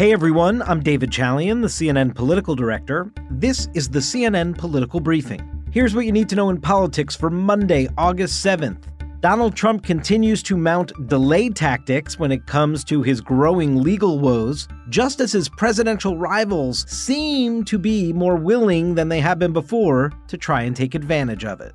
Hey everyone, I'm David Chalian, the CNN political director. This is the CNN political briefing. Here's what you need to know in politics for Monday, August 7th. Donald Trump continues to mount delay tactics when it comes to his growing legal woes, just as his presidential rivals seem to be more willing than they have been before to try and take advantage of it.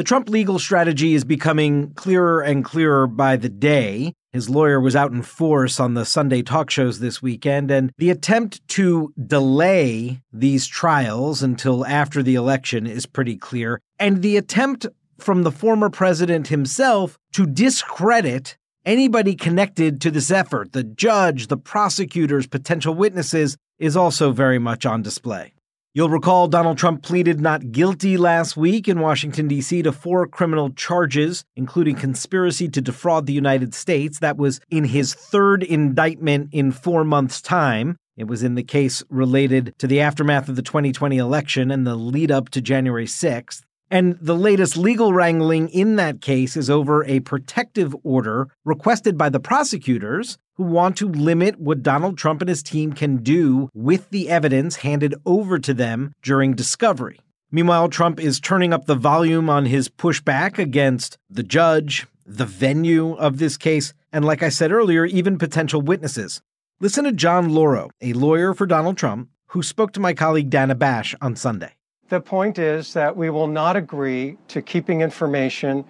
The Trump legal strategy is becoming clearer and clearer by the day. His lawyer was out in force on the Sunday talk shows this weekend, and the attempt to delay these trials until after the election is pretty clear. And the attempt from the former president himself to discredit anybody connected to this effort, the judge, the prosecutors, potential witnesses, is also very much on display. You'll recall Donald Trump pleaded not guilty last week in Washington, D.C. to four criminal charges, including conspiracy to defraud the United States. That was in his third indictment in four months' time. It was in the case related to the aftermath of the 2020 election and the lead up to January 6th. And the latest legal wrangling in that case is over a protective order requested by the prosecutors who want to limit what Donald Trump and his team can do with the evidence handed over to them during discovery. Meanwhile, Trump is turning up the volume on his pushback against the judge, the venue of this case, and like I said earlier, even potential witnesses. Listen to John Lauro, a lawyer for Donald Trump, who spoke to my colleague Dana Bash on Sunday. The point is that we will not agree to keeping information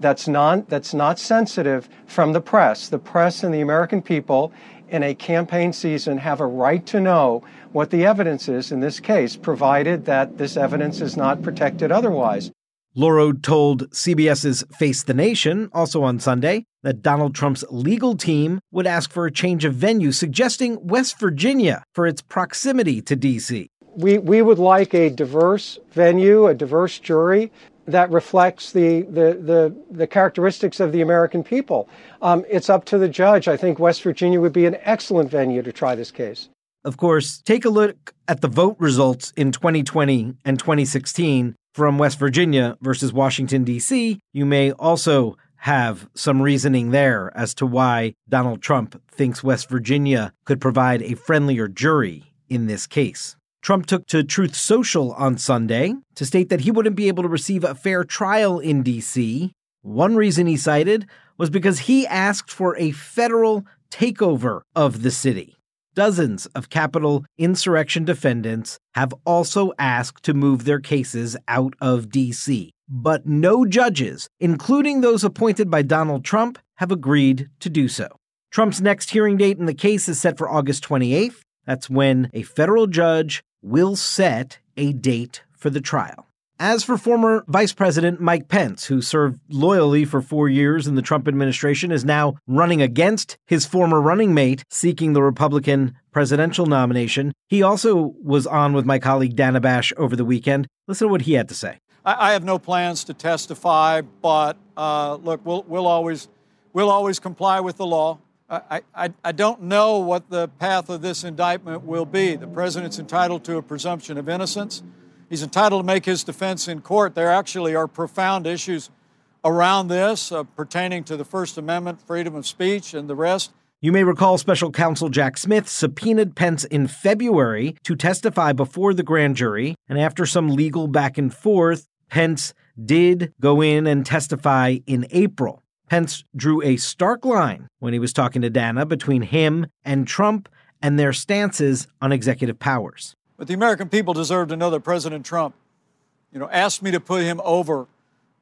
that's non that's not sensitive from the press. The press and the American people in a campaign season have a right to know what the evidence is in this case, provided that this evidence is not protected otherwise. Lauro told CBS's Face the Nation, also on Sunday, that Donald Trump's legal team would ask for a change of venue, suggesting West Virginia for its proximity to D.C we, we would like a diverse venue, a diverse jury that reflects the, the, the, the characteristics of the American people. Um, it's up to the judge. I think West Virginia would be an excellent venue to try this case. Of course, take a look at the vote results in 2020 and 2016 from West Virginia versus Washington, D.C. You may also have some reasoning there as to why Donald Trump thinks West Virginia could provide a friendlier jury in this case. Trump took to Truth Social on Sunday to state that he wouldn't be able to receive a fair trial in D.C. One reason he cited was because he asked for a federal takeover of the city. Dozens of Capitol insurrection defendants have also asked to move their cases out of D.C., but no judges, including those appointed by Donald Trump, have agreed to do so. Trump's next hearing date in the case is set for August 28th. That's when a federal judge will set a date for the trial. As for former Vice President Mike Pence, who served loyally for four years in the Trump administration, is now running against his former running mate seeking the Republican presidential nomination. He also was on with my colleague Dana Bash over the weekend. Listen to what he had to say. I, have no plans to testify, but uh, look, we'll, we'll always we'll always comply with the law. I, I, I, don't know what the path of this indictment will be. The president's entitled to a presumption of innocence. He's entitled to make his defense in court. There actually are profound issues around this uh, pertaining to the First Amendment, freedom of speech, and the rest. You may recall special counsel Jack Smith subpoenaed Pence in February to testify before the grand jury, and after some legal back and forth, Pence did go in and testify in April. Pence drew a stark line when he was talking to Dana between him and Trump and their stances on executive powers. But the American people deserve to know that President Trump, you know, asked me to put him over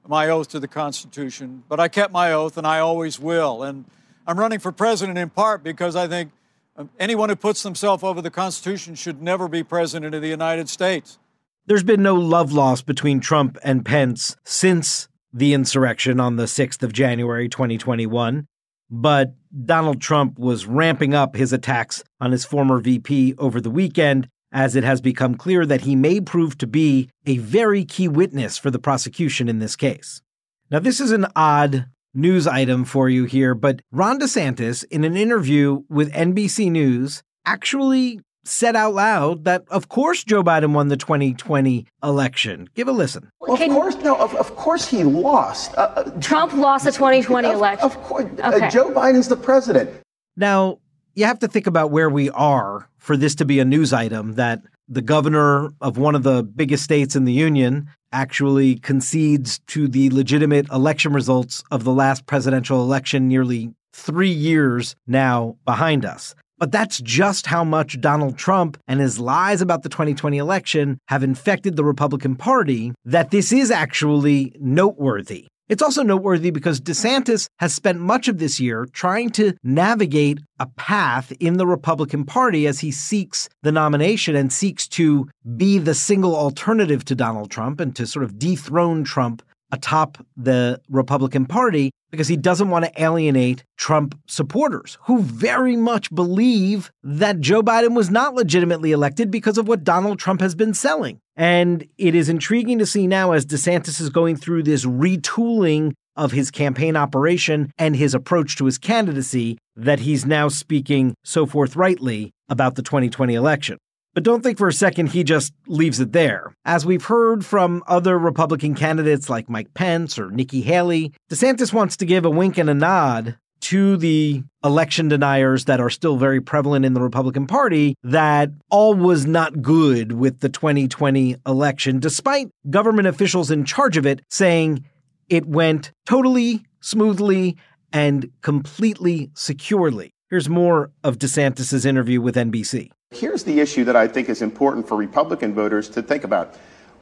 my oath to the Constitution, but I kept my oath and I always will. And I'm running for president in part because I think um, anyone who puts themselves over the Constitution should never be president of the United States. There's been no love lost between Trump and Pence since the insurrection on the 6th of January 2021, but Donald Trump was ramping up his attacks on his former VP over the weekend as it has become clear that he may prove to be a very key witness for the prosecution in this case. Now, this is an odd news item for you here, but Ron DeSantis, in an interview with NBC News, actually said out loud that, of course, Joe Biden won the 2020 election. Give a listen. Well, of course, no, of, of course he lost. Uh, uh Trump lost the 2020 of, election. Of course. Uh, okay. Uh, Joe Biden's the president. Now, you have to think about where we are for this to be a news item that the governor of one of the biggest states in the union actually concedes to the legitimate election results of the last presidential election nearly three years now behind us. But that's just how much Donald Trump and his lies about the 2020 election have infected the Republican Party that this is actually noteworthy. It's also noteworthy because DeSantis has spent much of this year trying to navigate a path in the Republican Party as he seeks the nomination and seeks to be the single alternative to Donald Trump and to sort of dethrone Trump atop the Republican Party because he doesn't want to alienate Trump supporters who very much believe that Joe Biden was not legitimately elected because of what Donald Trump has been selling. And it is intriguing to see now as DeSantis is going through this retooling of his campaign operation and his approach to his candidacy that he's now speaking so forthrightly about the 2020 election. But don't think for a second he just leaves it there. As we've heard from other Republican candidates like Mike Pence or Nikki Haley, DeSantis wants to give a wink and a nod to the election deniers that are still very prevalent in the Republican Party that all was not good with the 2020 election, despite government officials in charge of it saying it went totally smoothly and completely securely. Here's more of DeSantis' interview with NBC. Here's the issue that I think is important for Republican voters to think about.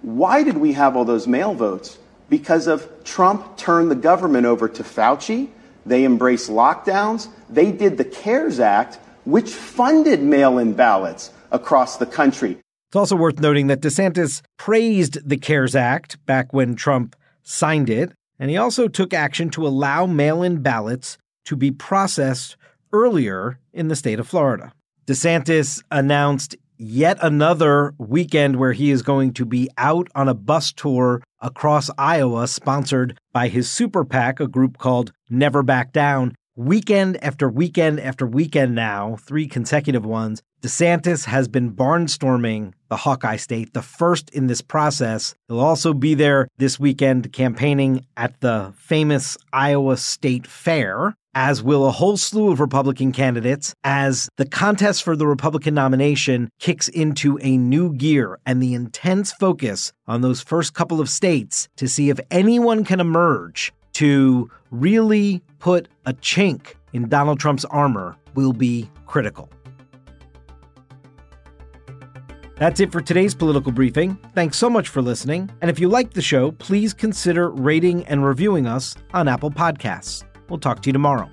Why did we have all those mail votes? Because of Trump turned the government over to Fauci. They embraced lockdowns. They did the CARES Act, which funded mail in ballots across the country. It's also worth noting that DeSantis praised the CARES Act back when Trump signed it, and he also took action to allow mail in ballots to be processed earlier in the state of Florida. DeSantis announced yet another weekend where he is going to be out on a bus tour across Iowa, sponsored by his super PAC, a group called Never Back Down. Weekend after weekend after weekend now, three consecutive ones, DeSantis has been barnstorming the Hawkeye state, the first in this process. He'll also be there this weekend campaigning at the famous Iowa State Fair as will a whole slew of Republican candidates, as the contest for the Republican nomination kicks into a new gear and the intense focus on those first couple of states to see if anyone can emerge to really put a chink in Donald Trump's armor will be critical. That's it for today's political briefing. Thanks so much for listening. And if you like the show, please consider rating and reviewing us on Apple Podcasts. We'll talk to you tomorrow.